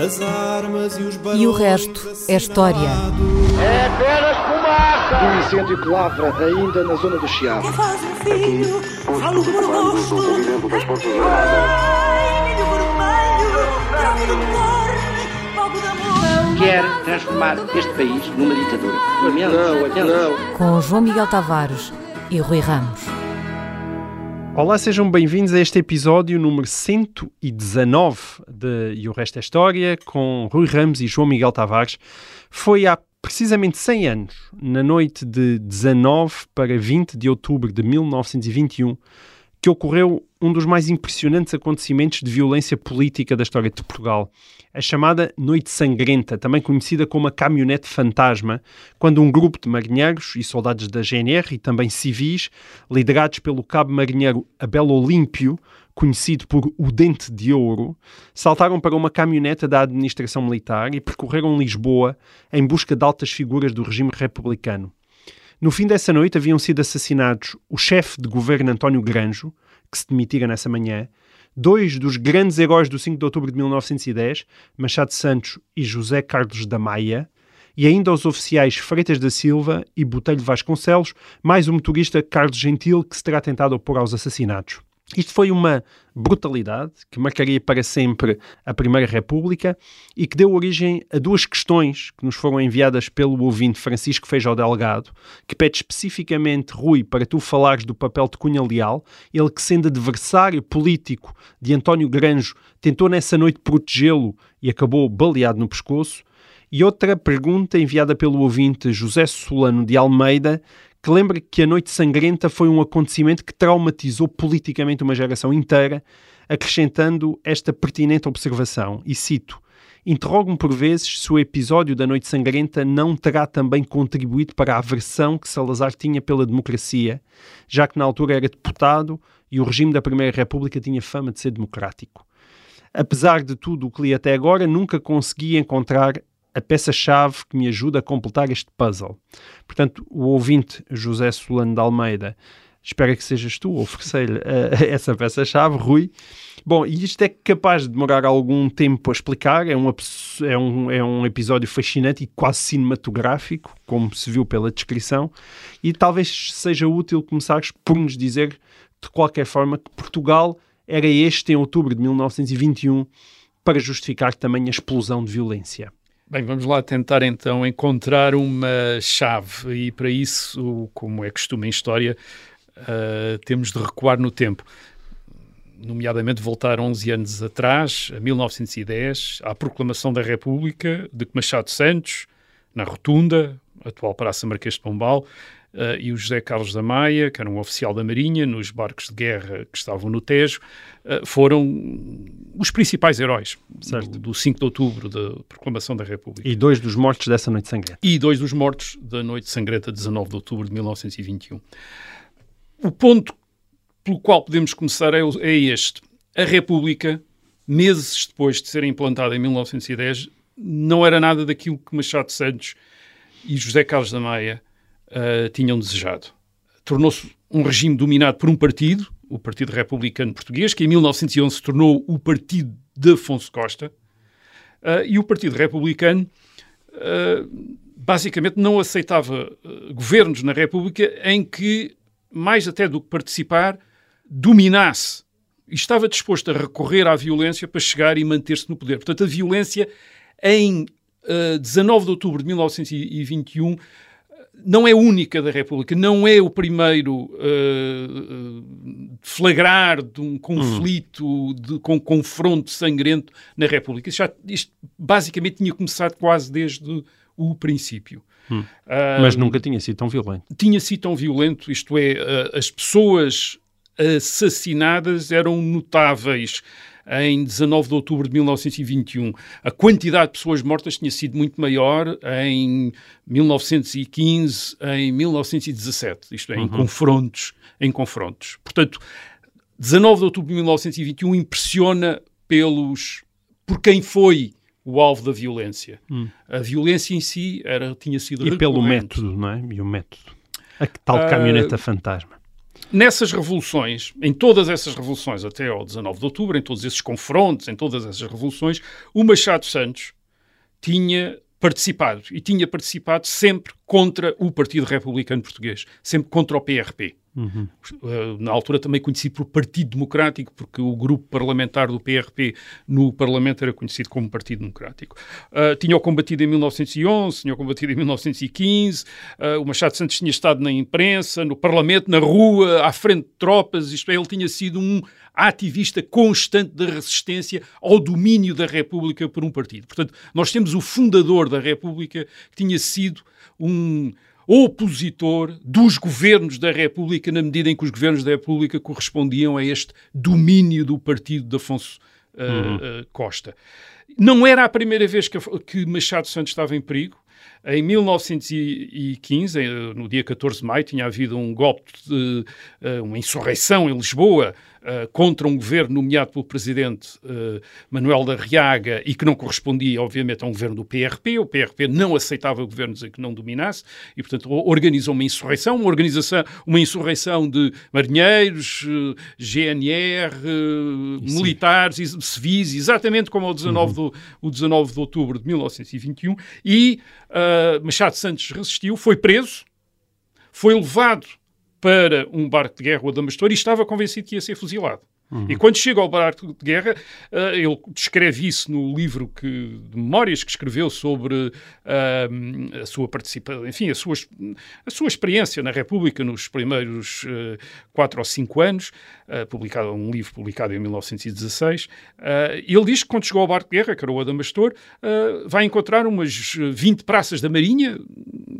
As armas e os E o resto é história. É apenas fumaça! Um incêndio que lavra ainda na zona do Chiado. faz um filho, falo do meu rosto. Ai, milho vermelho, grave do cor, fogo de amor. Quer transformar este país numa ditadura. Não, não. Com João Miguel Tavares e Rui Ramos. Olá, sejam bem-vindos a este episódio número 119 de E o Resto é História, com Rui Ramos e João Miguel Tavares. Foi há precisamente 100 anos, na noite de 19 para 20 de outubro de 1921, que ocorreu um dos mais impressionantes acontecimentos de violência política da história de Portugal. A chamada Noite Sangrenta, também conhecida como a Caminhonete Fantasma, quando um grupo de marinheiros e soldados da GNR e também civis, liderados pelo cabo marinheiro Abel Olímpio, conhecido por o Dente de Ouro, saltaram para uma caminhoneta da administração militar e percorreram Lisboa em busca de altas figuras do regime republicano. No fim dessa noite haviam sido assassinados o chefe de governo António Granjo, que se demitira nessa manhã, dois dos grandes heróis do 5 de outubro de 1910, Machado Santos e José Carlos da Maia, e ainda os oficiais Freitas da Silva e Botelho Vasconcelos, mais o motorista Carlos Gentil, que se terá tentado opor aos assassinatos. Isto foi uma brutalidade que marcaria para sempre a Primeira República e que deu origem a duas questões que nos foram enviadas pelo ouvinte Francisco Feijó Delgado, que pede especificamente, Rui, para tu falares do papel de Cunha Leal, ele que sendo adversário político de António Granjo, tentou nessa noite protegê-lo e acabou baleado no pescoço, e outra pergunta enviada pelo ouvinte José Solano de Almeida, que lembra que a Noite Sangrenta foi um acontecimento que traumatizou politicamente uma geração inteira, acrescentando esta pertinente observação, e cito, Interrogo-me por vezes se o episódio da Noite Sangrenta não terá também contribuído para a aversão que Salazar tinha pela democracia, já que na altura era deputado e o regime da Primeira República tinha fama de ser democrático. Apesar de tudo o que li até agora, nunca consegui encontrar a peça-chave que me ajuda a completar este puzzle. Portanto, o ouvinte José Solano de Almeida, espero que sejas tu oferecer-lhe uh, essa peça-chave, Rui. Bom, e isto é capaz de demorar algum tempo a explicar, é, uma, é, um, é um episódio fascinante e quase cinematográfico, como se viu pela descrição, e talvez seja útil começares por nos dizer, de qualquer forma, que Portugal era este em outubro de 1921 para justificar também a explosão de violência. Bem, vamos lá tentar então encontrar uma chave e para isso, como é costume em história, uh, temos de recuar no tempo. Nomeadamente voltar 11 anos atrás, a 1910, à proclamação da República de Machado Santos, na Rotunda, atual Praça Marquês de Pombal, uh, e o José Carlos da Maia, que era um oficial da Marinha, nos barcos de guerra que estavam no Tejo, uh, foram os principais heróis do, do 5 de outubro, da proclamação da República. E dois dos mortos dessa noite sangrenta. E dois dos mortos da noite sangrenta, 19 de outubro de 1921. O ponto pelo qual podemos começar é, é este. A República, meses depois de ser implantada em 1910, não era nada daquilo que Machado Santos e José Carlos da Maia uh, tinham desejado. Tornou-se um regime dominado por um partido, o Partido Republicano Português, que em 1911 se tornou o Partido de Afonso Costa, uh, e o Partido Republicano uh, basicamente não aceitava governos na República em que, mais até do que participar, dominasse e estava disposto a recorrer à violência para chegar e manter-se no poder. Portanto, a violência em 19 de outubro de 1921 não é única da República, não é o primeiro uh, flagrar de um conflito, hum. de, com confronto sangrento na República. Isto, já, isto basicamente tinha começado quase desde o princípio. Hum. Uh, Mas nunca tinha sido tão violento. Tinha sido tão violento, isto é, uh, as pessoas assassinadas eram notáveis em 19 de outubro de 1921. A quantidade de pessoas mortas tinha sido muito maior em 1915, em 1917, isto é, uhum. em confrontos, em confrontos. Portanto, 19 de outubro de 1921 impressiona pelos por quem foi o alvo da violência. Hum. A violência em si era, tinha sido E pelo método, não é? E o método. A tal uh, caminhoneta fantasma. Nessas revoluções, em todas essas revoluções até ao 19 de outubro, em todos esses confrontos, em todas essas revoluções, o Machado Santos tinha participado e tinha participado sempre contra o Partido Republicano Português, sempre contra o PRP. Uhum. Na altura também conhecido por Partido Democrático, porque o grupo parlamentar do PRP no Parlamento era conhecido como Partido Democrático. Uh, tinha-o combatido em 1911, tinha-o combatido em 1915, uh, o Machado Santos tinha estado na imprensa, no Parlamento, na rua, à frente de tropas, isto é, ele tinha sido um ativista constante da resistência ao domínio da República por um partido. Portanto, nós temos o fundador da República que tinha sido um opositor dos governos da República, na medida em que os governos da República correspondiam a este domínio do partido de Afonso uh, uhum. uh, Costa. Não era a primeira vez que, que Machado Santos estava em perigo. Em 1915, no dia 14 de maio, tinha havido um golpe, de, uma insurreição em Lisboa, uh, contra um governo nomeado pelo presidente uh, Manuel da Riaga e que não correspondia, obviamente, a um governo do PRP. O PRP não aceitava governos que não dominasse e, portanto, organizou uma insurreição, uma, organização, uma insurreição de marinheiros, uh, GNR, militares e civis, exatamente como o 19, uhum. do, o 19 de outubro de 1921. E Machado Santos resistiu, foi preso, foi levado para um barco de guerra, o Adamastor, e estava convencido que ia ser fuzilado. Uhum. E quando chega ao barco de guerra, uh, ele descreve isso no livro que, de memórias que escreveu sobre uh, a sua participação, enfim, a sua, a sua experiência na República nos primeiros uh, quatro ou cinco anos, publicado um livro publicado em 1916. ele diz que quando chegou ao barco de guerra, que era o Adamastor, vai encontrar umas 20 praças da Marinha,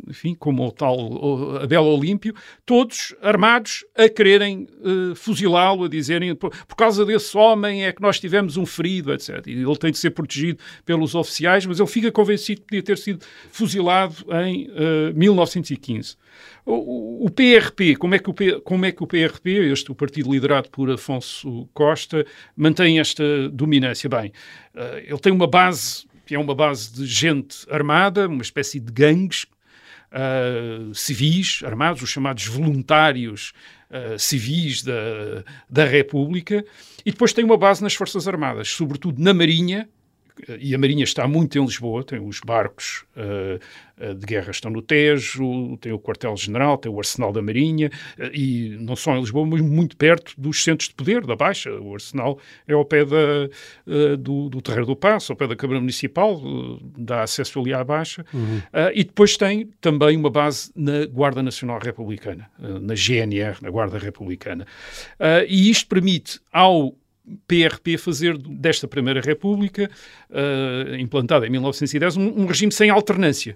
enfim, como o tal o, a Bela Olímpio, todos armados a quererem fuzilá-lo, a dizerem por causa desse homem é que nós tivemos um ferido, etc. E ele tem de ser protegido pelos oficiais, mas ele fica convencido que podia ter sido fuzilado em uh, 1915. O, o, PRP, como é, que o, como é que o PRP, este o partido liderado por Afonso Costa, mantém esta dominância? Bem, uh, ele tem uma base que é uma base de gente armada, uma espécie de gangues uh, civis armados, os chamados voluntários uh, civis da, da República, e depois tem uma base nas Forças Armadas, sobretudo na Marinha, e a Marinha está muito em Lisboa, tem os barcos uh, de guerra estão no Tejo, tem o quartel-general, tem o arsenal da Marinha, uh, e não só em Lisboa, mas muito perto dos centros de poder da Baixa. O arsenal é ao pé da, do, do Terreiro do Passo, ao pé da Câmara Municipal, dá acesso ali à Baixa. Uhum. e depois tem também uma base na Guarda Nacional Republicana, na GNR, na Guarda Republicana. e isto permite ao PRP fazer desta Primeira República, uh, implantada em 1910, um, um regime sem alternância.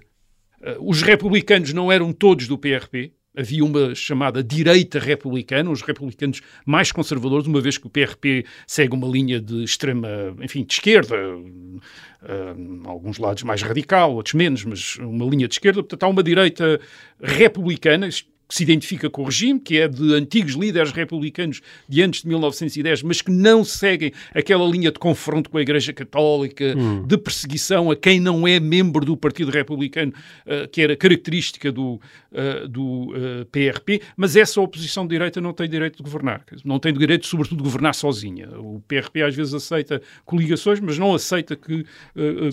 Uh, os republicanos não eram todos do PRP, havia uma chamada direita republicana, os republicanos mais conservadores, uma vez que o PRP segue uma linha de extrema, enfim, de esquerda, uh, alguns lados mais radical, outros menos, mas uma linha de esquerda, portanto há uma direita republicana, que se identifica com o regime, que é de antigos líderes republicanos de antes de 1910, mas que não seguem aquela linha de confronto com a Igreja Católica, hum. de perseguição a quem não é membro do Partido Republicano, uh, que era característica do, uh, do uh, eh, PRP, mas essa oposição de direita não tem direito de governar, não tem direito, sobretudo, de governar sozinha. O PRP às vezes aceita coligações, mas não aceita que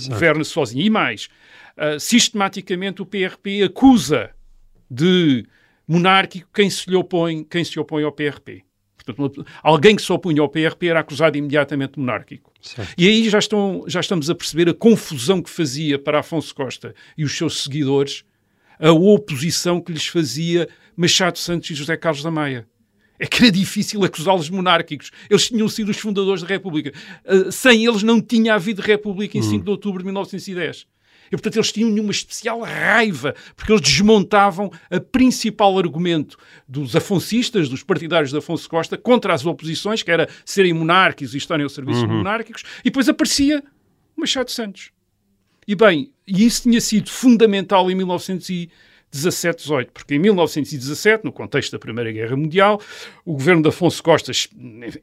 governe sozinha. E mais, sistematicamente o PRP acusa de monárquico quem se lhe opõe, quem se opõe ao PRP. Portanto, alguém que se opunha ao PRP era acusado imediatamente de monárquico. Certo. E aí já, estão, já estamos a perceber a confusão que fazia para Afonso Costa e os seus seguidores a oposição que lhes fazia Machado Santos e José Carlos da Maia. É que era difícil acusá-los de monárquicos. Eles tinham sido os fundadores da República. Uh, sem eles não tinha havido República em hum. 5 de outubro de 1910. E, portanto, eles tinham uma especial raiva, porque eles desmontavam a principal argumento dos afoncistas, dos partidários de Afonso Costa, contra as oposições, que era serem monárquicos e estarem ao serviço uhum. monárquicos, e depois aparecia Machado Santos. E bem, e isso tinha sido fundamental em 1917, 18, porque em 1917, no contexto da Primeira Guerra Mundial, o governo de Afonso Costa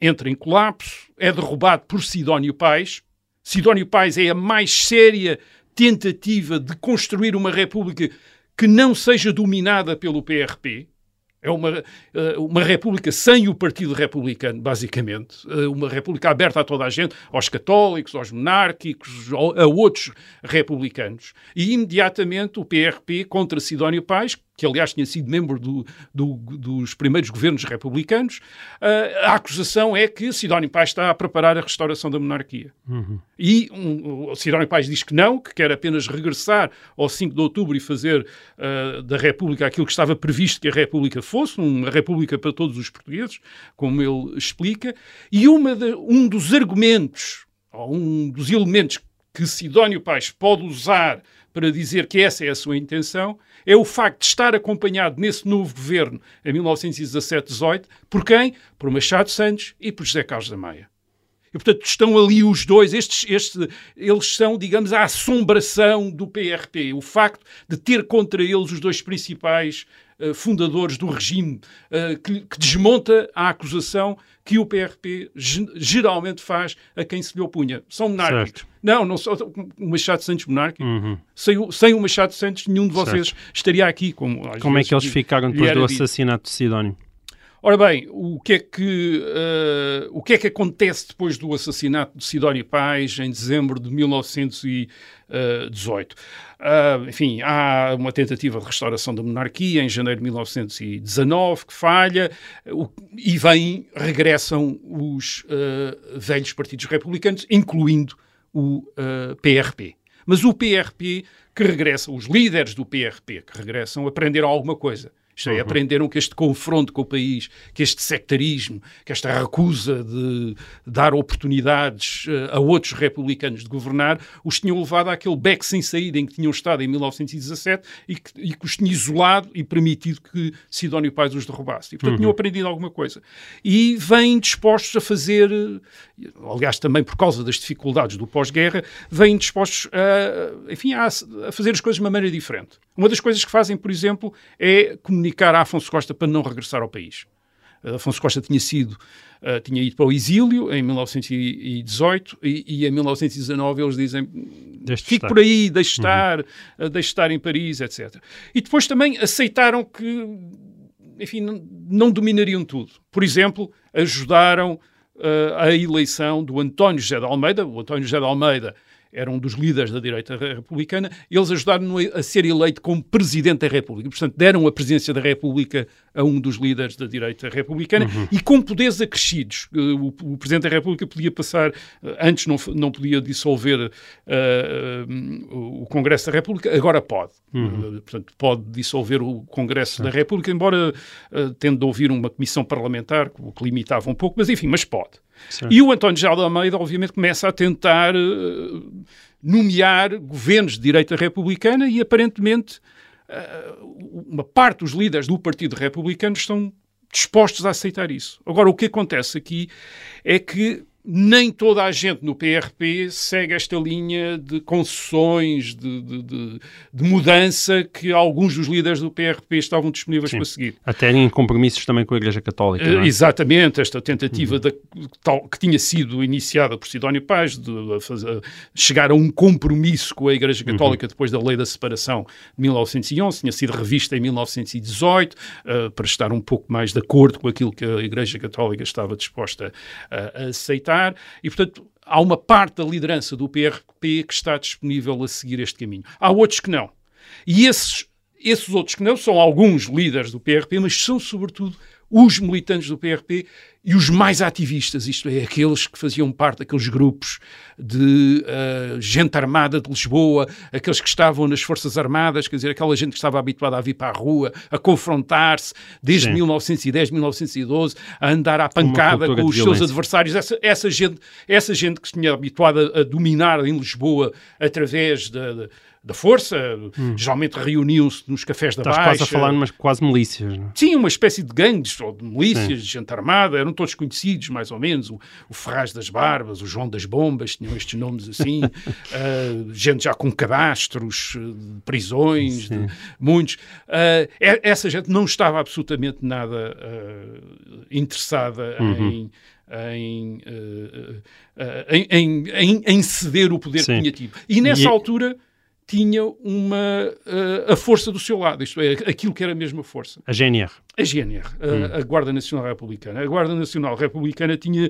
entra em colapso, é derrubado por Sidónio Pais. Sidónio Pais é a mais séria tentativa de construir uma república que não seja dominada pelo PRP, É uma, eh, uma república sem o Partido Republicano, basicamente. Eh, uma república aberta a toda a gente, aos católicos, aos monárquicos, a outros republicanos. E imediatamente o PRP contra Sidónio Pais, que aliás tinha sido membro do, do, dos primeiros governos republicanos, uh, a acusação é que Sidónio Pais está a preparar a restauração da monarquia. Uhum. E um, o Sidónio Pais diz que não, que quer apenas regressar ao 5 de outubro e fazer uh, da República aquilo que estava previsto que a República fosse, uma República para todos os portugueses, como ele explica. E de, um dos argumentos, ou um dos elementos que Sidónio Pais pode usar para dizer que essa é a sua intenção, é o facto de estar acompanhado nesse novo governo, em 1917-18, por quem? Por Machado Santos e por José Carlos da Maia. E, portanto, estão ali os dois, estes, este, eles são, digamos, a assombração do PRP. O facto de ter contra eles os dois principais uh, fundadores do regime, uh, que, que, desmonta a acusação que o PRP geralmente faz a quem se lhe opunha. São monárquicos. Não, não só o Machado Santos monárquico. Uhum. Sem, o, sem o Machado Santos, nenhum de vocês certo. estaria aqui. Como, como é que eles ficaram depois do assassinato de Sidónio? Ora bem, o que, é que, uh, o que é que acontece depois do assassinato de Sidónio Pais em dezembro de 1918? Uh, enfim, há uma tentativa de restauração da monarquia em janeiro de 1919 que falha o, e vem, regressam os uh, velhos partidos republicanos, incluindo o PRP. Mas o PRP que regressa, os líderes do PRP que regressam, aprenderam alguma coisa isto é, uhum. aprenderam que este confronto com o país, que este sectarismo, que esta recusa de dar oportunidades uh, a outros republicanos de governar, os tinham levado àquele beco sem saída em que tinham estado em 1917 e que, e que os tinha isolado e permitido que Sidónio Pais os derrubasse. E, portanto, uhum. tinham aprendido alguma coisa. E vêm dispostos a fazer, aliás, também por causa das dificuldades do pós-guerra, vêm dispostos a, enfim, a, a fazer as coisas de uma maneira diferente. Uma das coisas que fazem, por exemplo, é comunicar a Afonso Costa para não regressar ao país. Afonso Costa tinha sido uh, tinha ido para o exílio em 1918 e, e em 1919 eles dizem deixe fique estar. por aí, deixe uhum. estar, uh, deixe estar em Paris, etc. E depois também aceitaram que, enfim, não, não dominariam tudo. Por exemplo, ajudaram uh, a eleição do António José de Almeida. O António José de Almeida era um dos líderes da direita republicana, eles ajudaram-no a ser eleito como presidente da República. Portanto, deram a presidência da República a um dos líderes da direita republicana uhum. e com poderes acrescidos. Eh, o, o, presidente da República podia passar, eh, antes não, não podia dissolver uh, uh, o Congresso da República, agora pode. Uhum. Uh, portanto, pode dissolver o Congresso da República, embora tendo de ouvir uma comissão parlamentar, o que limitava um pouco, mas enfim, mas pode. Certo. E o António José de Almeida, obviamente, começa a tentar uh, nomear governos de direita republicana e, aparentemente, uh, uma parte dos líderes do Partido Republicano estão dispostos a aceitar isso. Agora, o que acontece aqui é que nem toda a gente no PRP segue esta linha de concessões, de, de, de, de mudança que alguns dos líderes do PRP estavam disponíveis Sim. para seguir. Até em compromissos também com a Igreja Católica. É? Exatamente, esta tentativa uhum. de, tal, que tinha sido iniciada por Sidónio Paz de, fazer, chegar a um compromisso com a Igreja uhum. Católica uhum. depois da Lei da Separação de 1911, tinha sido revista em 1918 uh, para estar um pouco mais de acordo com aquilo que a Igreja Católica estava disposta a, a aceitar e, portanto, há uma parte da liderança do PRP que está disponível a seguir este caminho. Há outros que não. E esses, esses outros que não são alguns líderes do PRP, mas são, sobretudo, os militantes do PRP e os mais ativistas, isto é, aqueles que faziam parte daqueles grupos de uh, gente armada de Lisboa, aqueles que estavam nas Forças Armadas, quer dizer, aquela gente que estava habituada a vir para a rua, a confrontar-se desde Sim. 1910, 1912, a andar à pancada com os seus adversários. Essa, essa, gente, essa gente que se tinha habituado a, a dominar em Lisboa através da. De da força, hum. geralmente reuniam-se nos cafés da Estás Baixa. Estás quase a falar umas quase milícias, não é? Sim, uma espécie de gangues, ou de milícias, Sim. de gente armada, eram todos conhecidos, mais ou menos, o, o Ferraz das Barbas, o João das Bombas, tinham estes nomes assim, uh, gente já com cadastros, uh, prisões, de, muitos. Uh, essa gente não estava absolutamente nada interessada uhum. em... Em, uh, uh, em, em, em, ceder o poder Sim. que tinha tido. E nessa e... altura tinha uma, uh, a força do seu lado, isto é, aquilo que era a mesma força. A GNR. A GNR, a, a, Guarda Nacional Republicana. A Guarda Nacional Republicana tinha.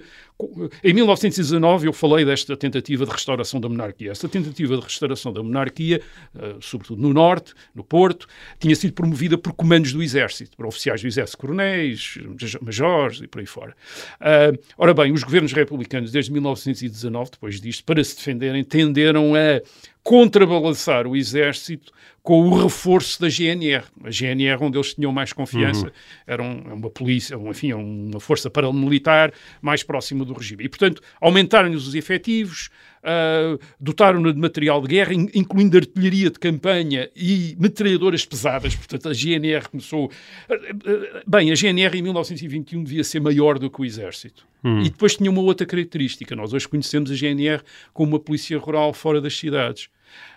Em 1919, eu falei desta tentativa de restauração da monarquia. Esta tentativa de restauração da monarquia, uh, sobretudo no Norte, no Porto, tinha sido promovida por comandos do Exército, por oficiais do Exército, coronéis, majores e por aí fora. Uh, ora bem, os governos republicanos, desde 1919, depois disto, para se defenderem, tenderam a contrabalançar o exército com o reforço da GNR. A GNR, onde eles tinham mais confiança, uhum. era um, uma polícia, enfim, é uma força paramilitar mais próxima do regime. E, portanto, aumentaram-lhes os efetivos, uh, dotaram-na de material de guerra, incluindo artilharia de campanha e metralhadoras pesadas. Portanto, a GNR começou. Uh, uh, bem, a GNR em 1921 devia ser maior do que o Exército. Hum. E depois tinha uma outra característica. Nós hoje conhecemos a GNR como uma polícia rural fora das cidades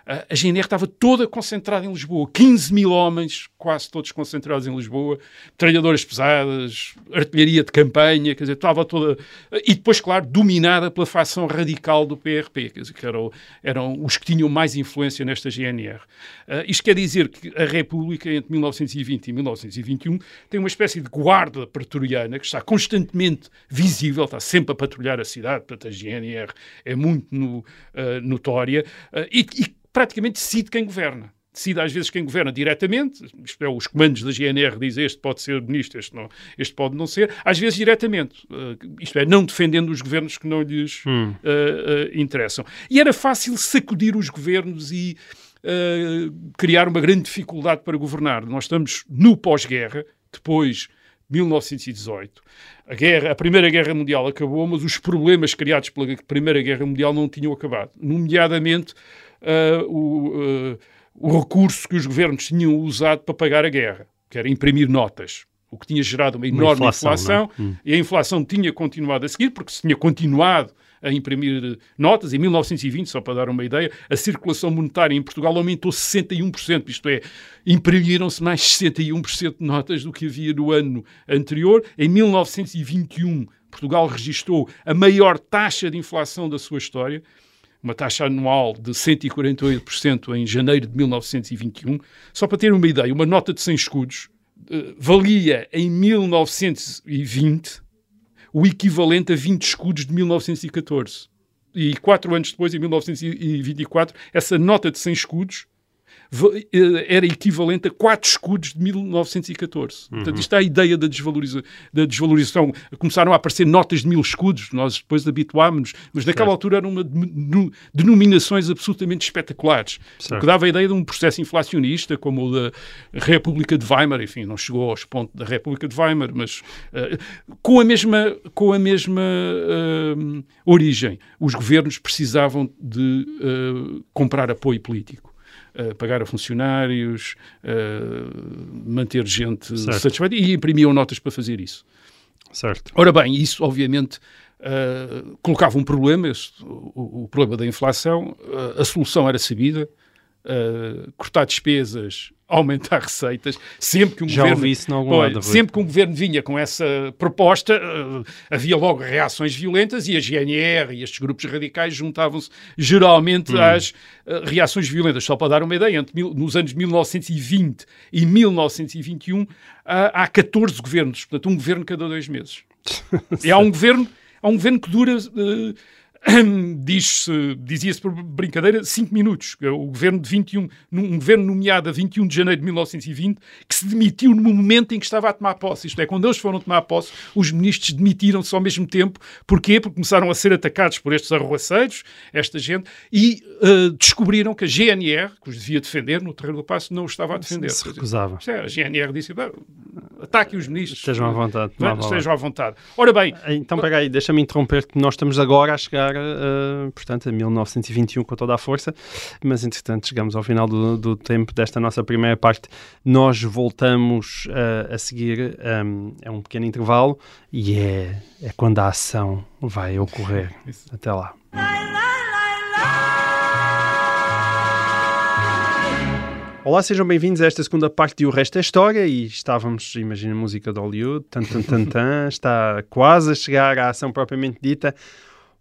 a GNR estava toda concentrada em Lisboa. 15 mil homens, quase todos concentrados em Lisboa, tralhadoras pesadas, artilharia de campanha, quer dizer, estava toda. E depois, claro, dominada pela facção radical do PRP, quer dizer, que eram, eram os que tinham mais influência nesta GNR. Uh, isto quer dizer que a República, entre 1920 e 1921, tem uma espécie de guarda pretoriana que está constantemente visível, está sempre a patrulhar a cidade, portanto, a GNR é muito no, uh, notória, uh, e, e praticamente decide quem governa. Decide às vezes quem governa diretamente, isto é, os comandos da GNR dizem este pode ser ministro, este, não, este pode não ser, às vezes diretamente, uh, isto é, não defendendo os governos que não lhes hum. uh, uh, interessam. E era fácil sacudir os governos e criar uma grande dificuldade para governar. Nós estamos no pós-guerra, depois 1918. A, guerra, a Primeira Guerra Mundial acabou, mas os problemas criados pela Primeira Guerra Mundial não tinham acabado. Nomeadamente uh, o, uh, o recurso que os governos tinham usado para pagar a guerra, que era imprimir notas o que tinha gerado uma enorme uma inflação, inflação é? hum. e a inflação tinha continuado a seguir, porque se tinha continuado a imprimir notas. Em 1920, só para dar uma ideia, a circulação monetária em Portugal aumentou 61%, isto é, imprimiram-se mais 61% de notas do que havia no ano anterior. Em 1921, Portugal registrou a maior taxa de inflação da sua história uma taxa anual de 148% em janeiro de 1921. Só para ter uma ideia, uma nota de 100 escudos uh, valia em 1920 o equivalente a 20 escudos de 1914. E quatro anos depois, em 1924, essa nota de 100 escudos era equivalente a quatro escudos de 1914. Uhum. Portanto, isto é a ideia da, desvaloriza da desvalorização. Começaram a aparecer notas de mil escudos, nós depois habituámos-nos, mas naquela certo. altura eram uma denominações absolutamente espetaculares, certo. o que dava a ideia de um processo inflacionista, como o da República de Weimar, enfim, não chegou aos pontos da República de Weimar, mas uh, com a mesma, com a mesma uh, origem. Os governos precisavam de uh, comprar apoio político uh, pagar a funcionários, uh, manter gente certo. satisfeita e imprimiam notas para fazer isso. Certo. Ora bem, isso obviamente uh, colocava um problema, este, o, o, problema da inflação. a solução era sabida, cortar despesas aumentar receitas. Sempre que um Já governo, isso em algum lado, sempre que um governo vinha com essa proposta, uh, havia logo reações violentas e a GNR e estes grupos radicais juntavam-se geralmente hum. às uh, reações violentas. Só para dar uma ideia, entre mil, nos anos 1920 e 1921 uh, há 14 governos, portanto um governo cada dois meses. e há um governo, há um governo que dura uh, diz dizia-se por brincadeira, 5 minutos. O governo de 21, um governo nomeado a 21 de janeiro de 1920, que se demitiu no momento em que estava a tomar posse. Isto é, quando eles foram tomar posse, os ministros demitiram-se ao mesmo tempo. Porquê? Porque começaram a ser atacados por estes arruaceiros, esta gente, e uh, descobriram que a GNR, que os devia defender no terreno do passo, não estava a defender. Se recusava. É, a GNR disse, ataque os ministros. Estejam à vontade. Estejam à vontade. Ora bem... Então, pega aí, deixa-me interromper, nós estamos agora a chegar chegar, uh, portanto, a 1921 com toda a força, mas entretanto chegamos ao final do, do tempo desta nossa primeira parte. Nós voltamos uh, a seguir um, é um pequeno intervalo e é, é quando a ação vai ocorrer. Isso. Até lá. Olá, sejam bem-vindos a esta segunda parte de O Resto é História e estávamos, imagina a música de Hollywood, tan, tan, tan, tan, está quase a chegar à ação propriamente dita.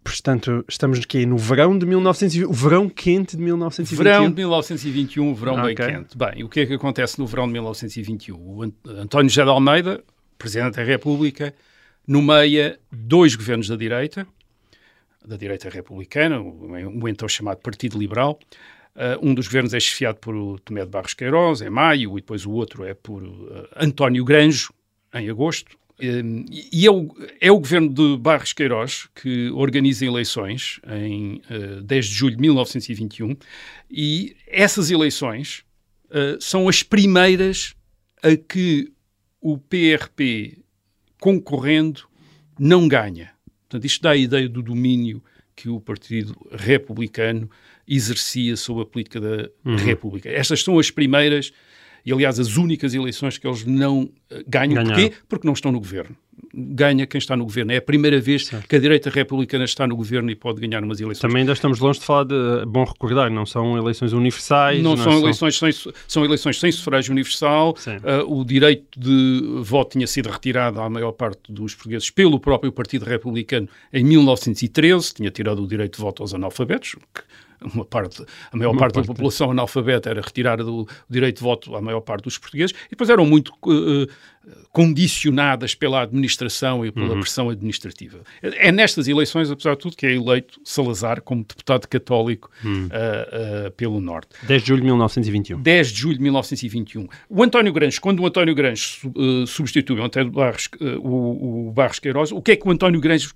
Portanto, estamos aqui no verão de 1920, o verão quente de 1921. Verão de 1921, verão bem quente. Bem, o que é que acontece no verão de 1921? O Ant- António José de Almeida, Presidente da República, nomeia dois governos da direita, da direita republicana, o, o então chamado Partido Liberal. Uh, um dos governos é chefiado por Tomé de Barros Queiroz, em maio, e depois o outro é por uh, António Granjo, em agosto. Um, e é o, é o governo de Barros Queiroz que organiza eleições em uh, 10 de julho de 1921 e essas eleições uh, são as primeiras a que o PRP concorrendo não ganha. Portanto, isto dá a ideia do domínio que o Partido Republicano exercia sobre a política da Uhum. República. Estas são as primeiras e, aliás, as únicas eleições que eles não eh, ganham. Ganharam. Porquê? Porque não estão no governo. Ganha quem está no governo. É a primeira vez que a direita republicana está no governo e pode ganhar umas eleições. Também ainda estamos longe de falar de, bom recordar, não são eleições universais. Não, são, eleições sem, são eleições sem sufrágio universal. Uh, o direito de voto tinha sido retirado à maior parte dos portugueses pelo próprio Partido Republicano em 1913. Tinha tirado o direito de voto aos analfabetos, que uma parte, a maior parte, parte. da população analfabeta era retirada do direito de voto à maior parte dos portugueses e depois eram muito uh, condicionadas pela administração e pela pressão administrativa. É nestas eleições, apesar de tudo, que é eleito Salazar como deputado católico uh, uh, pelo Norte. 10 de julho de 1921. 10 de julho de 1921. O António Grange, quando o António Grange su- substitui o, António Barros, o, o Barros Queiroz, o que é que o António Grange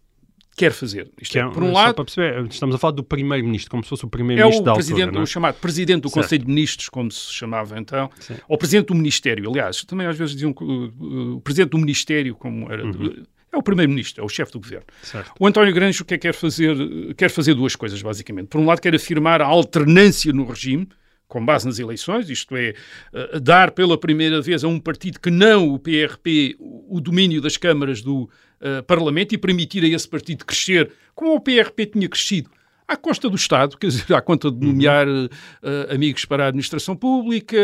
quer fazer? Isto Que é, é, por um só lado, para perceber, estamos a falar do primeiro-ministro, como se fosse o é primeiro-ministro o, da altura, é? o chamado presidente do Certo. Conselho de Ministros, como se chamava então, Sim. ou presidente do Ministério. Aliás, também às vezes diziam uh, uh, o presidente do Ministério, como era. Uhum. É o primeiro-ministro, é o chefe do governo. Certo. O António Granjo é que quer fazer? Quer fazer duas coisas, basicamente. Por um lado, quer afirmar a alternância no regime, com base nas eleições, isto é, eh, dar pela primeira vez a um partido que não o PRP o domínio das câmaras do eh, Parlamento e permitir a esse partido crescer como o PRP tinha crescido. À costa do Estado, quer dizer, à conta de nomear eh, eh, amigos para a administração pública,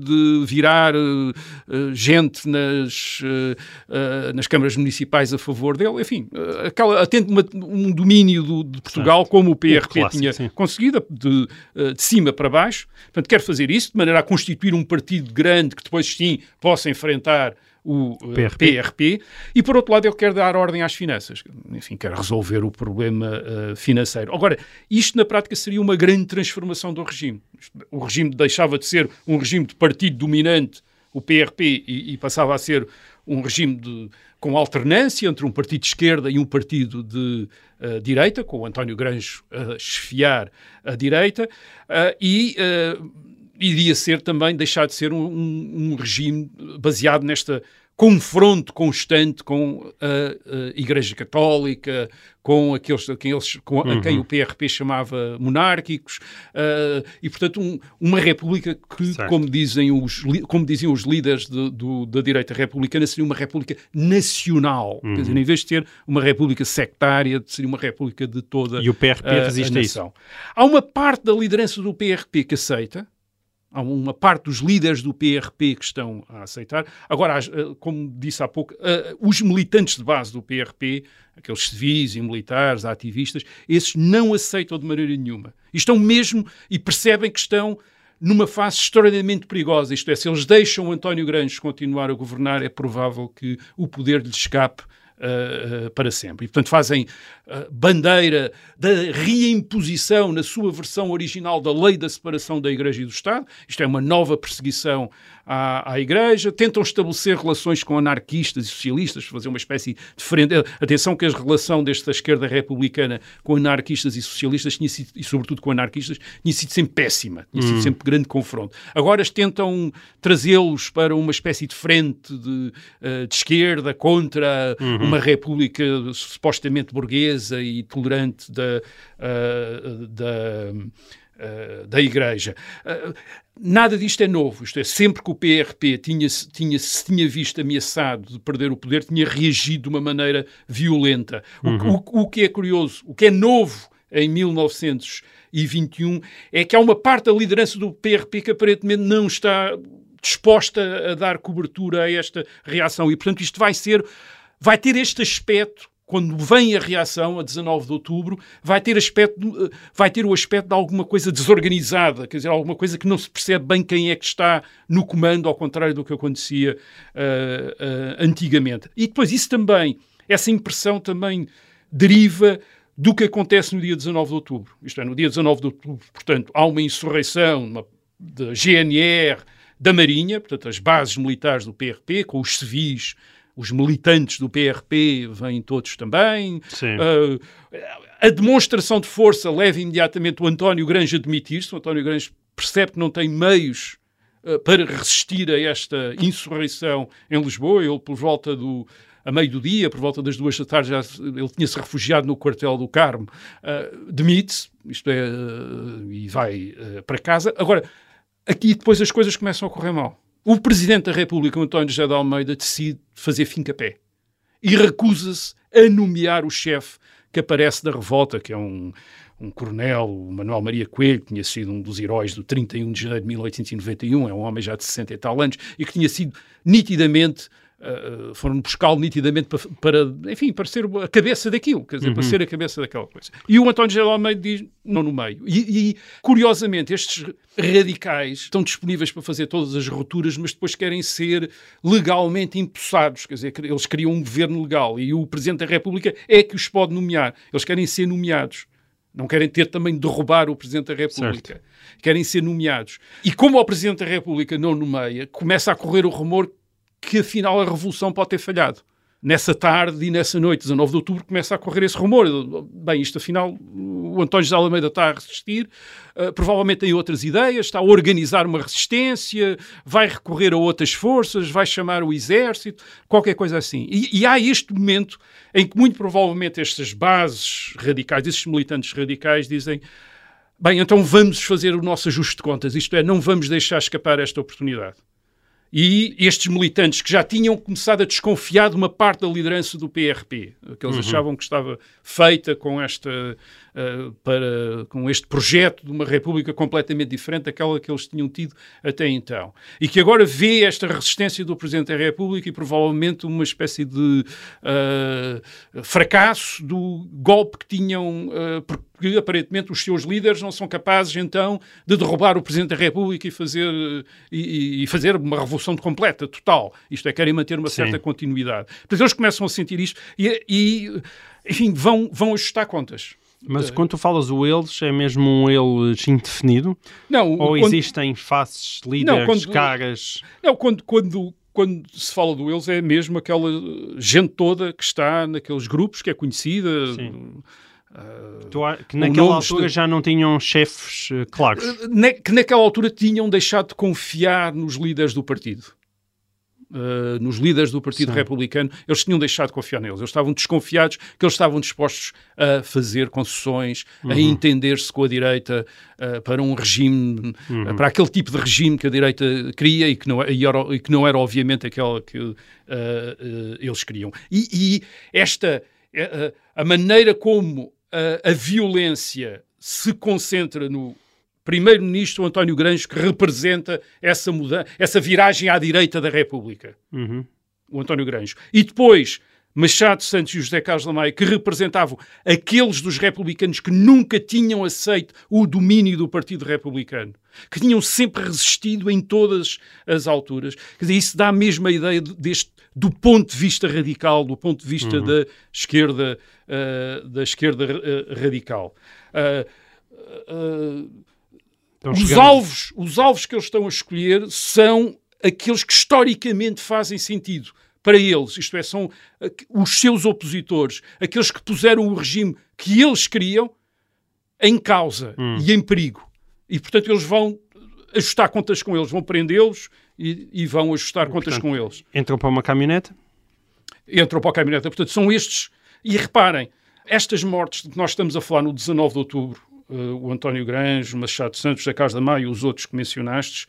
de virar eh, gente nas, eh, nas câmaras municipais a favor dele, enfim, aquela, atende uma- um domínio do- de Portugal como o PRP clássico, tinha sim. conseguido, de, de cima para baixo. Portanto, quer fazer isso de maneira a constituir um partido grande que depois sim possa enfrentar o eh, PRP. PRP. E por outro lado, ele quer dar ordem às finanças. Enfim, quer resolver o problema eh, financeiro. Agora, isto na prática seria uma grande transformação do regime. O regime deixava de ser um regime de partido dominante, o PRP, e, e passava a ser um regime de, com alternância entre um partido de esquerda e um partido de eh, direita, com o António Granjo a chefiar a direita, e iria ser também, deixar de ser um, um- um regime baseado nesta confronto constante com a, a Igreja Católica, com aqueles a quem, eles, com a quem o PRP chamava monárquicos, eh, e portanto um- uma república que, Certo. como, dizem os, como diziam os líderes de- do- da direita republicana, seria uma república nacional. Quer dizer, em vez de ter uma república sectária, seria uma república de toda E o PRP a- resiste a a isso. Há uma parte da liderança do PRP que aceita, há uma parte dos líderes do PRP que estão a aceitar. Agora, eh, como disse há pouco, eh, os militantes de base do PRP, aqueles civis e militares, ativistas, esses não aceitam de maneira nenhuma. E estão mesmo, e percebem que estão numa fase extraordinariamente perigosa. Isto é, se eles deixam António Grandes continuar a governar, é provável que o poder lhe escape uh, para sempre. E, portanto, fazem uh, bandeira da reimposição na sua versão original da lei da separação da Igreja e do Estado. Isto é uma nova perseguição à, à Igreja. Tentam estabelecer relações com anarquistas e socialistas, fazer uma espécie de frente. Atenção que a relação desta esquerda republicana com anarquistas e socialistas, tinha sido, e sobretudo com anarquistas, tinha sido sempre péssima. Tinha sido sempre grande confronto. Agora tentam trazê-los para uma espécie de frente de, uh, de esquerda contra uma república supostamente burguesa e tolerante da, uh, da, uh, da Igreja. Uh, nada disto é novo. Isto é, sempre que o PRP tinha, tinha, se tinha visto ameaçado de perder o poder, tinha reagido de uma maneira violenta. O, o, o que é curioso, o que é novo em 1921 é que há uma parte da liderança do PRP que aparentemente não está disposta a dar cobertura a esta reação e, portanto, isto vai ser vai ter este aspecto quando vem a reação, a 19 de outubro, vai ter, aspecto, vai ter o aspecto de alguma coisa desorganizada, quer dizer, alguma coisa que não se percebe bem quem é que está no comando, ao contrário do que acontecia uh, uh, antigamente. E depois isso também, essa impressão também deriva do que acontece no dia 19 de outubro. Isto é, no dia 19 de outubro, portanto, há uma insurreição da GNR, da Marinha, portanto, as bases militares do PRP, com os civis os militantes do PRP vêm todos também. Uh, a demonstração de força leva imediatamente o António Grange a demitir-se. O António Grange percebe que não tem meios uh, para resistir a esta insurreição em Lisboa. Ele, por volta do. A meio do dia, por volta das duas da tarde, já, ele tinha-se refugiado no quartel do Carmo, uh, demite-se, isto é, e vai para casa. Agora, aqui depois as coisas começam a correr mal. O Presidente da República, António José de Almeida, decide fazer fim-capé e recusa-se a nomear o chefe que aparece da revolta, que é um, um coronel, o Manuel Maria Coelho, que tinha sido um dos heróis do 31 de janeiro de 1891, é um homem já de 60 e tal anos, e que tinha sido nitidamente Uh, foram buscá-lo nitidamente para, para, enfim, para ser a cabeça daquilo, quer dizer, uhum. para ser a cabeça daquela coisa. E o António José Almeida diz, não no meio. E, e, curiosamente, estes radicais estão disponíveis para fazer todas as rupturas, mas depois querem ser legalmente empossados, quer dizer, eles criam um governo legal e o Presidente da República é que os pode nomear. Eles querem ser nomeados. Não querem ter também de derrubar o Presidente da República. Certo. Querem ser nomeados. E como o Presidente da República não nomeia, começa a correr o rumor que afinal a revolução pode ter falhado. Nessa tarde e nessa noite, 19 de outubro, começa a correr esse rumor. Bem, isto afinal, o António José Almeida está a resistir, uh, provavelmente tem outras ideias, está a organizar uma resistência, vai recorrer a outras forças, vai chamar o exército, qualquer coisa assim. E, e há este momento em que, muito provavelmente, estas bases radicais, esses militantes radicais, dizem bem, então vamos fazer o nosso ajuste de contas, isto é, não vamos deixar escapar esta oportunidade. E estes militantes que já tinham começado a desconfiar de uma parte da liderança do PRP, que eles uhum. achavam que estava feita com, esta, uh, para, com este projeto de uma república completamente diferente daquela que eles tinham tido até então. E que agora vê esta resistência do Presidente da República e provavelmente uma espécie de uh, fracasso do golpe que tinham, uh, porque aparentemente os seus líderes não são capazes então de derrubar o Presidente da República e fazer, e, e fazer uma revolução completa, total. Isto é, querem manter uma Sim. certa continuidade. Portanto, eles começam a sentir isto e, e enfim, vão, vão ajustar contas. Mas quando tu falas o eles, é mesmo um eles indefinido? Não. Ou quando... existem faces, líderes, não, quando... caras? Não, quando, quando, quando se fala do eles, é mesmo aquela gente toda que está naqueles grupos, que é conhecida. Sim. Uh, que naquela altura de... já não tinham chefes uh, claros. Uh, que naquela altura tinham deixado de confiar nos líderes do partido uh, nos líderes do Partido Sim. Republicano, eles tinham deixado de confiar neles. Eles estavam desconfiados que eles estavam dispostos a fazer concessões, uhum. a entender-se com a direita uh, para um regime, uhum. uh, para aquele tipo de regime que a direita queria e que não, e era, e que não era obviamente aquela que eles queriam. E, e esta, a maneira como a violência se concentra no primeiro-ministro António Granjo que representa essa mudança, essa viragem à direita da República. Uhum. O António Granjo. E depois Machado Santos e José Carlos Lamaia, que representavam aqueles dos republicanos que nunca tinham aceito o domínio do Partido Republicano, que tinham sempre resistido em todas as alturas. Quer dizer, isso dá a mesma ideia deste, do ponto de vista radical, do ponto de vista uhum. da esquerda, uh, da esquerda uh, radical. Uh, os alvos, os alvos que eles estão a escolher são aqueles que historicamente fazem sentido para eles, isto é, são os seus opositores, aqueles que puseram o regime que eles queriam em causa hum. e em perigo. E, portanto, eles vão ajustar contas com eles, vão prendê-los e, e, vão ajustar e, contas portanto, com eles. Entram para uma caminhonete? Entram para a caminhonete. Portanto, são estes. E reparem, estas mortes de que nós estamos a falar no 19 de outubro, o António Granjo, Machado Santos, da Casa da Maia e os outros que mencionastes,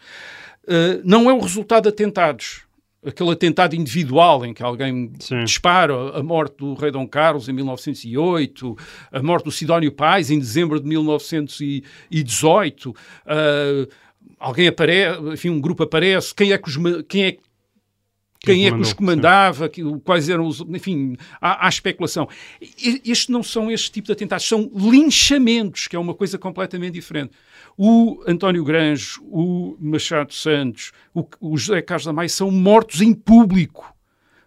uh, não é o resultado de atentados. Aquele atentado individual em que alguém Sim. dispara a morte do rei Dom Carlos em 1908, a morte do Sidónio Pais em dezembro de 1918, uh, eh, alguém aparece, enfim, um grupo aparece, quem é que os, quem é quem é que os comandava, que- quais eram os. Enfim, há, há especulação. E- Estes não são este tipo de atentados, são linchamentos, que é uma coisa completamente diferente. O António Granjo, o Machado Santos, o, o José Carlos da Maia são mortos em público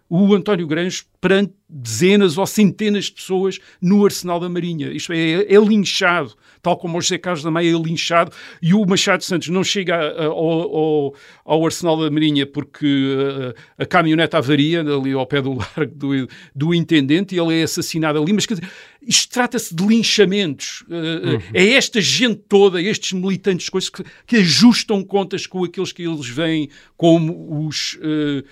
o António Granjo perante dezenas ou centenas de pessoas no arsenal da Marinha. Isto é, é linchado, tal como o José Carlos da Maia é linchado, e o Machado Santos não chega a- a- ao, ao- arsenal da Marinha porque a, a caminhonete avaria ali ao pé do largo do, do intendente e ele é assassinado ali. Mas quer dizer, isto trata-se de linchamentos. Uh, É esta gente toda, estes militantes, coisas que, que ajustam contas com aqueles que eles veem como os uh,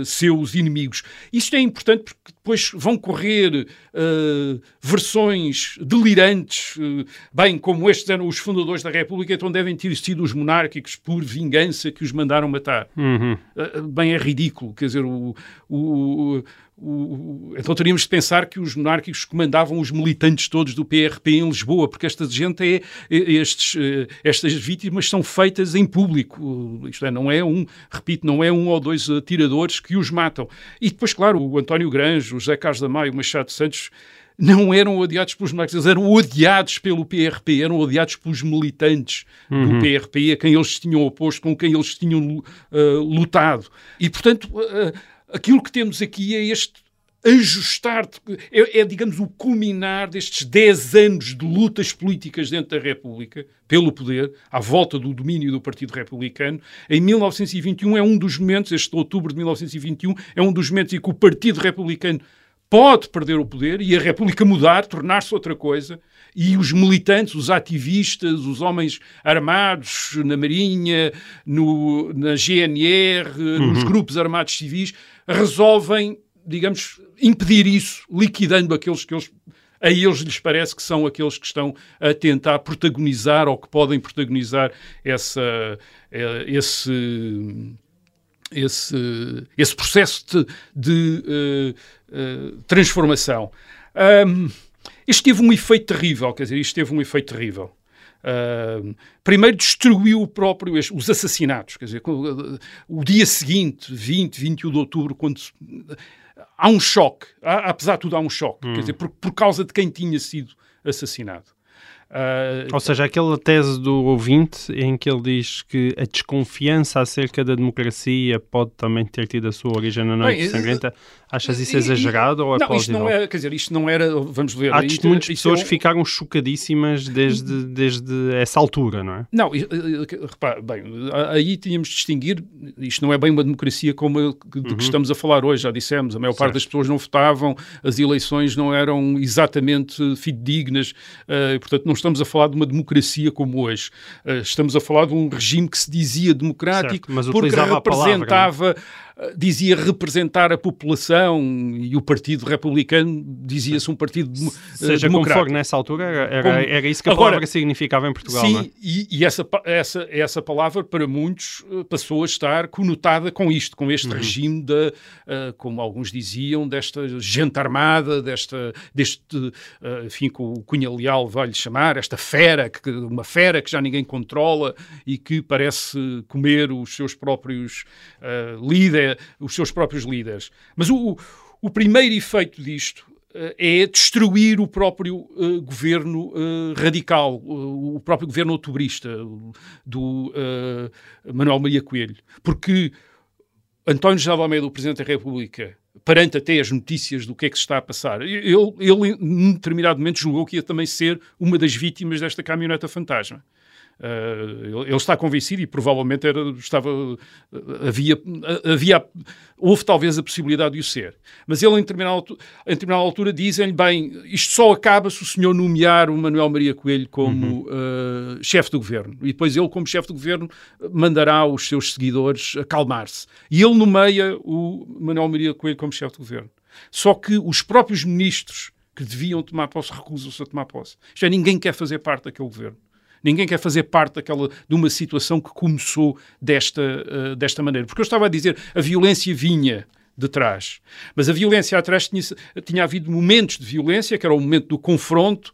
uh, seus inimigos. Isto é importante porque depois vão correr uh, versões delirantes, uh, bem, como estes eram os fundadores da República, então devem ter sido os monárquicos por vingança que os mandaram matar. Uhum. Uh, bem, é ridículo. Quer dizer, o, o, o- então teríamos de pensar que os monárquicos comandavam os militantes todos do PRP em Lisboa, porque esta gente é, é- estes, eh, estas vítimas são feitas em público. Isto é, não é um, repito, não é um ou dois atiradores que os matam. E depois, claro, o António Granjo, o José Carlos da Maia, o Machado Santos não eram odiados pelos monárquicos, eles eram odiados pelo PRP, eram odiados pelos militantes do PRP, a quem eles tinham oposto, com quem eles tinham eh, lutado. E, portanto, eh, aquilo que temos aqui é este ajustar, é, é, digamos, o culminar destes 10 anos de lutas políticas dentro da República, pelo poder, à volta do domínio do Partido Republicano. Em 1921 é um dos momentos, este outubro de 1921, é um dos momentos em que o Partido Republicano pode perder o poder e a República mudar, tornar-se outra coisa, e os militantes, os ativistas, os homens armados na Marinha, no, na GNR, nos grupos armados civis, resolvem, digamos, impedir isso, liquidando aqueles que eles a eles lhes parece que são aqueles que estão a tentar protagonizar ou que podem protagonizar essa, eh, esse, esse, esse processo de, de, eh, eh, transformação. Ahm, isto teve um efeito terrível, quer dizer, isto teve um efeito terrível. Ahm, primeiro destruiu o próprio, os assassinatos, quer dizer, o dia seguinte, 20, 21 de outubro, quando se- há um choque, há- apesar de tudo há um choque, quer dizer, por, por causa de quem tinha sido assassinado. Ah, Ou seja, aquela tese do ouvinte em que ele diz que a desconfiança acerca da democracia pode também ter tido a sua origem na Noite Bem, Sangrenta, achas isso e- e- exagerado ou é não, isto não é, quer dizer, isto não era, vamos ver. Há testemunhos de isto é pessoas um- que ficaram chocadíssimas desde, desde essa altura, não é? Não, repare, bem, aí tínhamos de distinguir, isto não é bem uma democracia como que, de que estamos a falar hoje, já dissemos, a maior parte Certo. das pessoas não votavam, as eleições não eram exatamente fidedignas, eh, portanto não estamos a falar de uma democracia como hoje, Eh, estamos a falar de um regime que se dizia democrático, Certo, mas porque utilizava a palavra, eh, dizia representar a população e o Partido Republicano dizia-se um partido demo- eh, Seja como democrático. for, nessa altura era, era, Como- era isso que a Agora- palavra significava em Portugal, Sim, é? e, e essa, essa, essa palavra para muitos eh, passou a estar conotada com isto, com Uhum. este regime da, eh, como alguns diziam, desta gente armada, desta, deste, eh, enfim, que o Cunha Leal vai-lhe chamar, esta fera, que, uma fera que já ninguém controla e que parece comer os seus próprios eh, líder, os seus próprios líderes. Mas o, o primeiro efeito disto eh, é destruir o próprio eh, governo eh, radical, o, o próprio governo outubrista do eh, Manuel Maria Coelho. Porque António José Almeida, o Presidente da República, perante até as notícias do que é que se está a passar, ele, ele em determinado momento julgou que ia também ser uma das vítimas desta caminhoneta fantasma. Uh, ele, está convencido e provavelmente era, estava, uh, havia, uh, havia, houve talvez a possibilidade de o ser. Mas ele, em determinada, em determinada altura, dizem-lhe: bem, isto só acaba se o senhor nomear o Manuel Maria Coelho como uh, chefe do governo. E depois ele, como chefe do governo, mandará os seus seguidores acalmar-se. E ele nomeia o Manuel Maria Coelho como chefe do governo. Só que os próprios ministros que deviam tomar posse recusam-se a tomar posse. Isto é, ninguém quer fazer parte daquele governo. Ninguém quer fazer parte daquela, de uma situação que começou desta, uh, desta maneira. Porque eu estava a dizer, a violência vinha de trás. Mas a violência atrás tinha, tinha havido momentos de violência, que era o momento do confronto,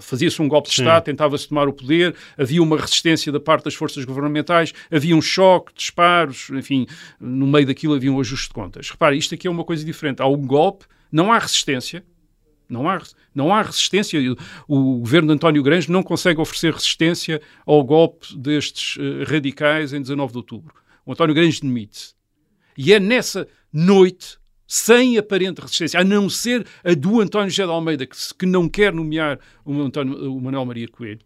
fazia-se um golpe de Estado, tentava-se tomar o poder, havia uma resistência da parte das forças governamentais, havia um choque, disparos, enfim, no meio daquilo havia um ajuste de contas. Repare, isto aqui é uma coisa diferente. Há um golpe, não há resistência, não há, não há resistência. O, governo de António Grange não consegue oferecer resistência ao golpe destes uh, radicais em 19 de outubro. O António Grange demite-se. E é nessa noite, sem aparente resistência, a não ser a do António José de Almeida, que, não quer nomear o, António, o Manuel Maria Coelho,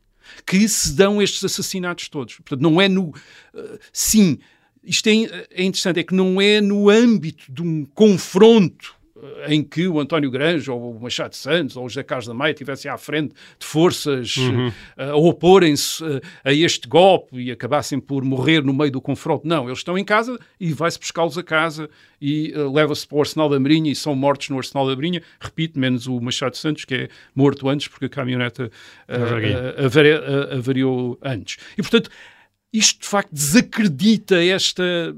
que se dão estes assassinatos todos. Portanto, não é no. Uh, sim, isto é, é interessante, é que não é no âmbito de um confronto em que o António Grange ou o Machado Santos ou o José Carlos da Maia estivessem à frente de forças uhum. uh, a oporem-se uh, a este golpe e acabassem por morrer no meio do confronto. Não, eles estão em casa e vai-se buscá-los a casa e uh, leva-se para o Arsenal da Marinha e são mortos no Arsenal da Marinha. Repito, menos o Machado Santos, que é morto antes porque a caminhoneta avariou antes. E, portanto, isto de facto desacredita esta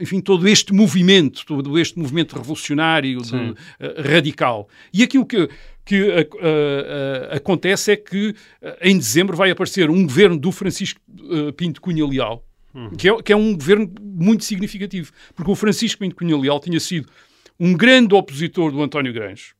enfim, todo este movimento, todo este movimento revolucionário, de, uh, radical. E aquilo que, que uh, uh, acontece é que em dezembro vai aparecer um governo do Francisco Pinto Cunha Leal, uhum. que, é, que é um governo muito significativo, porque o Francisco Pinto Cunha Leal tinha sido um grande opositor do António Grange,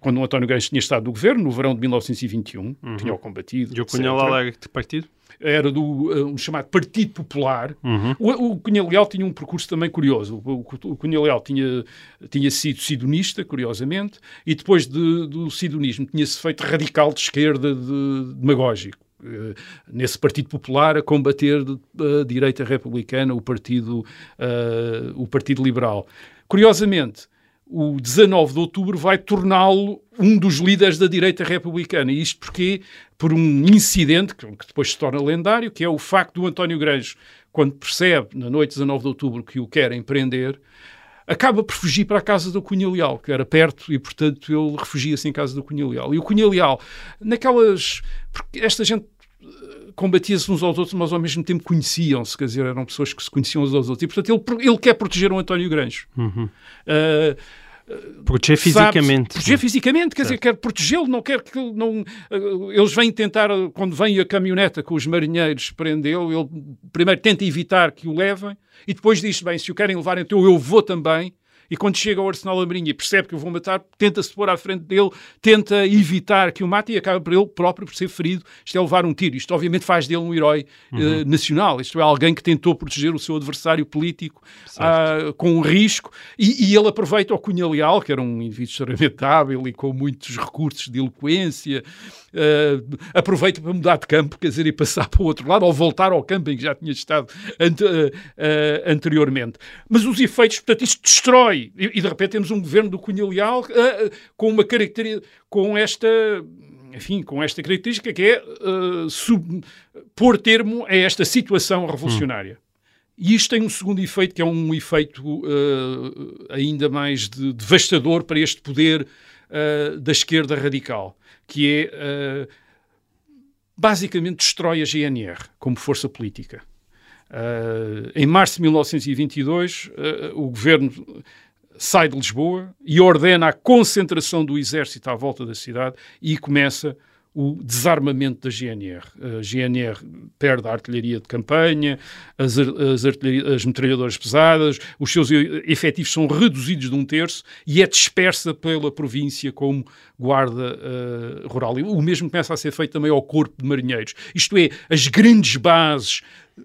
quando o António Grange tinha estado no governo, no verão de 1921, uhum. tinha-o combatido. E o Cunha Leal era de que partido? Era do uh, um chamado Partido Popular. Uhum. O, o Cunha Leal tinha um percurso também curioso. O, o, Cunha Leal tinha, tinha sido sidonista, curiosamente, e depois de, do sidonismo tinha-se feito radical de esquerda, de, demagógico. Uh, nesse Partido Popular a combater a direita republicana, o Partido, uh, o partido Liberal. Curiosamente, o 19 de outubro vai torná-lo um dos líderes da direita republicana. E isto porque por um incidente que, depois se torna lendário, que é o facto do António Granjo, quando percebe, na noite de 19 de outubro, que o querem prender, acaba por fugir para a casa do Cunha Leal, que era perto, e portanto ele refugia-se em casa do Cunha Leal. E o Cunha Leal, naquelas... Porque esta gente combatia-se uns aos outros, mas ao mesmo tempo conheciam-se, quer dizer, eram pessoas que se conheciam uns aos outros. E, portanto, ele, ele quer proteger o António Granjo. Uhum. Uh, Proteger fisicamente. proteger fisicamente, quer certo. dizer, quer protegê-lo, não quer que ele não. Eh, eles vêm tentar, quando vem a caminhoneta com os marinheiros prendê-lo, ele primeiro tenta evitar que o levem e depois diz: bem, se o querem levar, então eu vou também e quando chega ao Arsenal da Marinha e percebe que o vão matar, tenta-se pôr à frente dele, tenta evitar que o mate e acaba por ele próprio por ser ferido. Isto é levar um tiro. Isto obviamente faz dele um herói uhum. uh, nacional. Isto é alguém que tentou proteger o seu adversário político uh, com um risco e, e, ele aproveita o Cunha Leal, que era um indivíduo extremamente hábil e com muitos recursos de eloquência, uh, aproveita para mudar de campo, quer dizer, e passar para o outro lado ou voltar ao campo em que já tinha estado ante, anteriormente. Mas os efeitos, portanto, isto destrói e, e, de repente temos um governo do Cunha Leal uh, com uma característica, com esta enfim, com esta característica que é uh, sub, pôr termo a esta situação revolucionária. Hum. E isto tem um segundo efeito, que é um efeito uh, ainda mais de, devastador para este poder uh, da esquerda radical, que é, basicamente, destrói a GNR como força política. em março de 1922, o governo sai de Lisboa e ordena a concentração do exército à volta da cidade e começa o desarmamento da GNR. A GNR perde a artilharia de campanha, as, as, as metralhadoras pesadas, os seus efetivos são reduzidos de um terço e é dispersa pela província como guarda uh, rural. E o mesmo começa a ser feito também ao corpo de marinheiros. Isto é, as grandes bases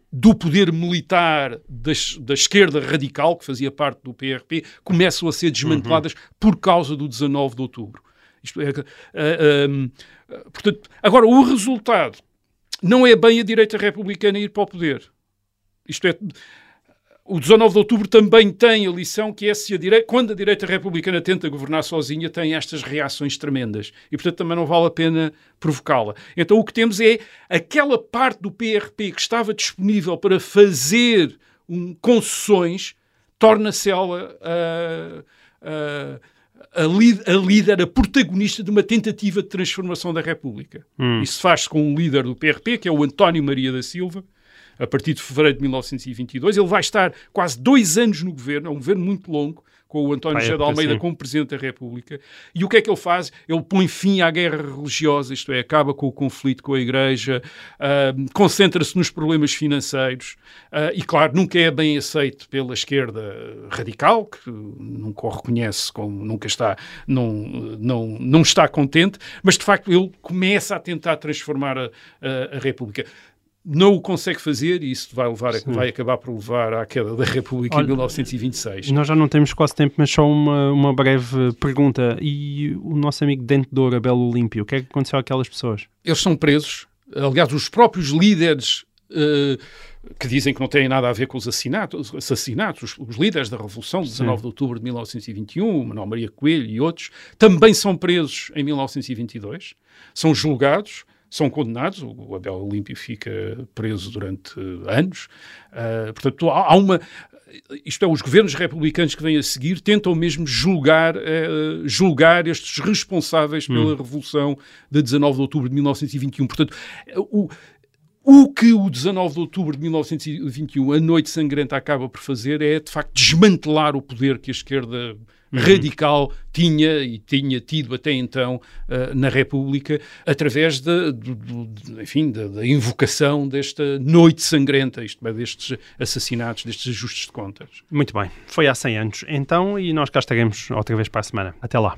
do poder militar das, da esquerda radical, que fazia parte do PRP, começam a ser desmanteladas uhum. por causa do 19 de outubro. Isto é, uh, uh, portanto, agora, o resultado não é bem a direita republicana ir para o poder. Isto é, o 19 de outubro também tem a lição que é se a direita, quando a direita republicana tenta governar sozinha, tem estas reações tremendas. E, portanto, também não vale a pena provocá-la. Então, o que temos é aquela parte do PRP que estava disponível para fazer um, concessões, torna-se ela a, a, a, a, líder, a protagonista de uma tentativa de transformação da República. Hum. Isso faz-se com um líder do PRP, que é o António Maria da Silva, a partir de fevereiro de 1922. Ele vai estar quase dois anos no governo, é um governo muito longo, com o António José de Almeida como Presidente da República. E o que é que ele faz? Ele põe fim à guerra religiosa, isto é, acaba com o conflito com a Igreja, uh, concentra-se nos problemas financeiros uh, e, claro, nunca é bem aceito pela esquerda radical, que nunca o reconhece, como nunca está, não, não, não está contente, mas de facto ele começa a tentar transformar a, a, a República não o consegue fazer e isso vai, levar, vai acabar por levar à queda da República Olha, em 1926. Nós já não temos quase tempo, mas só uma, uma breve pergunta. E o nosso amigo Dente de Ouro, Abel Olímpio, o que é que aconteceu àquelas pessoas? Eles são presos. Aliás, os próprios líderes uh, que dizem que não têm nada a ver com os assassinatos, assassinatos os, os líderes da Revolução de 19 Sim. de outubro de 1921, Manuel Maria Coelho e outros, também são presos em 1922, são julgados são condenados, o Abel Olímpio fica preso durante anos. Uh, portanto, há, uma. Isto é, os governos republicanos que vêm a seguir tentam mesmo julgar, uh, julgar estes responsáveis pela hum. Revolução de 19 de outubro de 1921. Portanto, o, o que o 19 de outubro de 1921, a Noite Sangrenta, acaba por fazer é, de facto, desmantelar o poder que a esquerda uhum. radical tinha e tinha tido até então uh, na República, através de, de, de enfim, da, de, invocação desta noite sangrenta, isto é, destes assassinatos, destes ajustes de contas. Muito bem, foi há 100 anos então e nós cá estaremos outra vez para a semana. Até lá.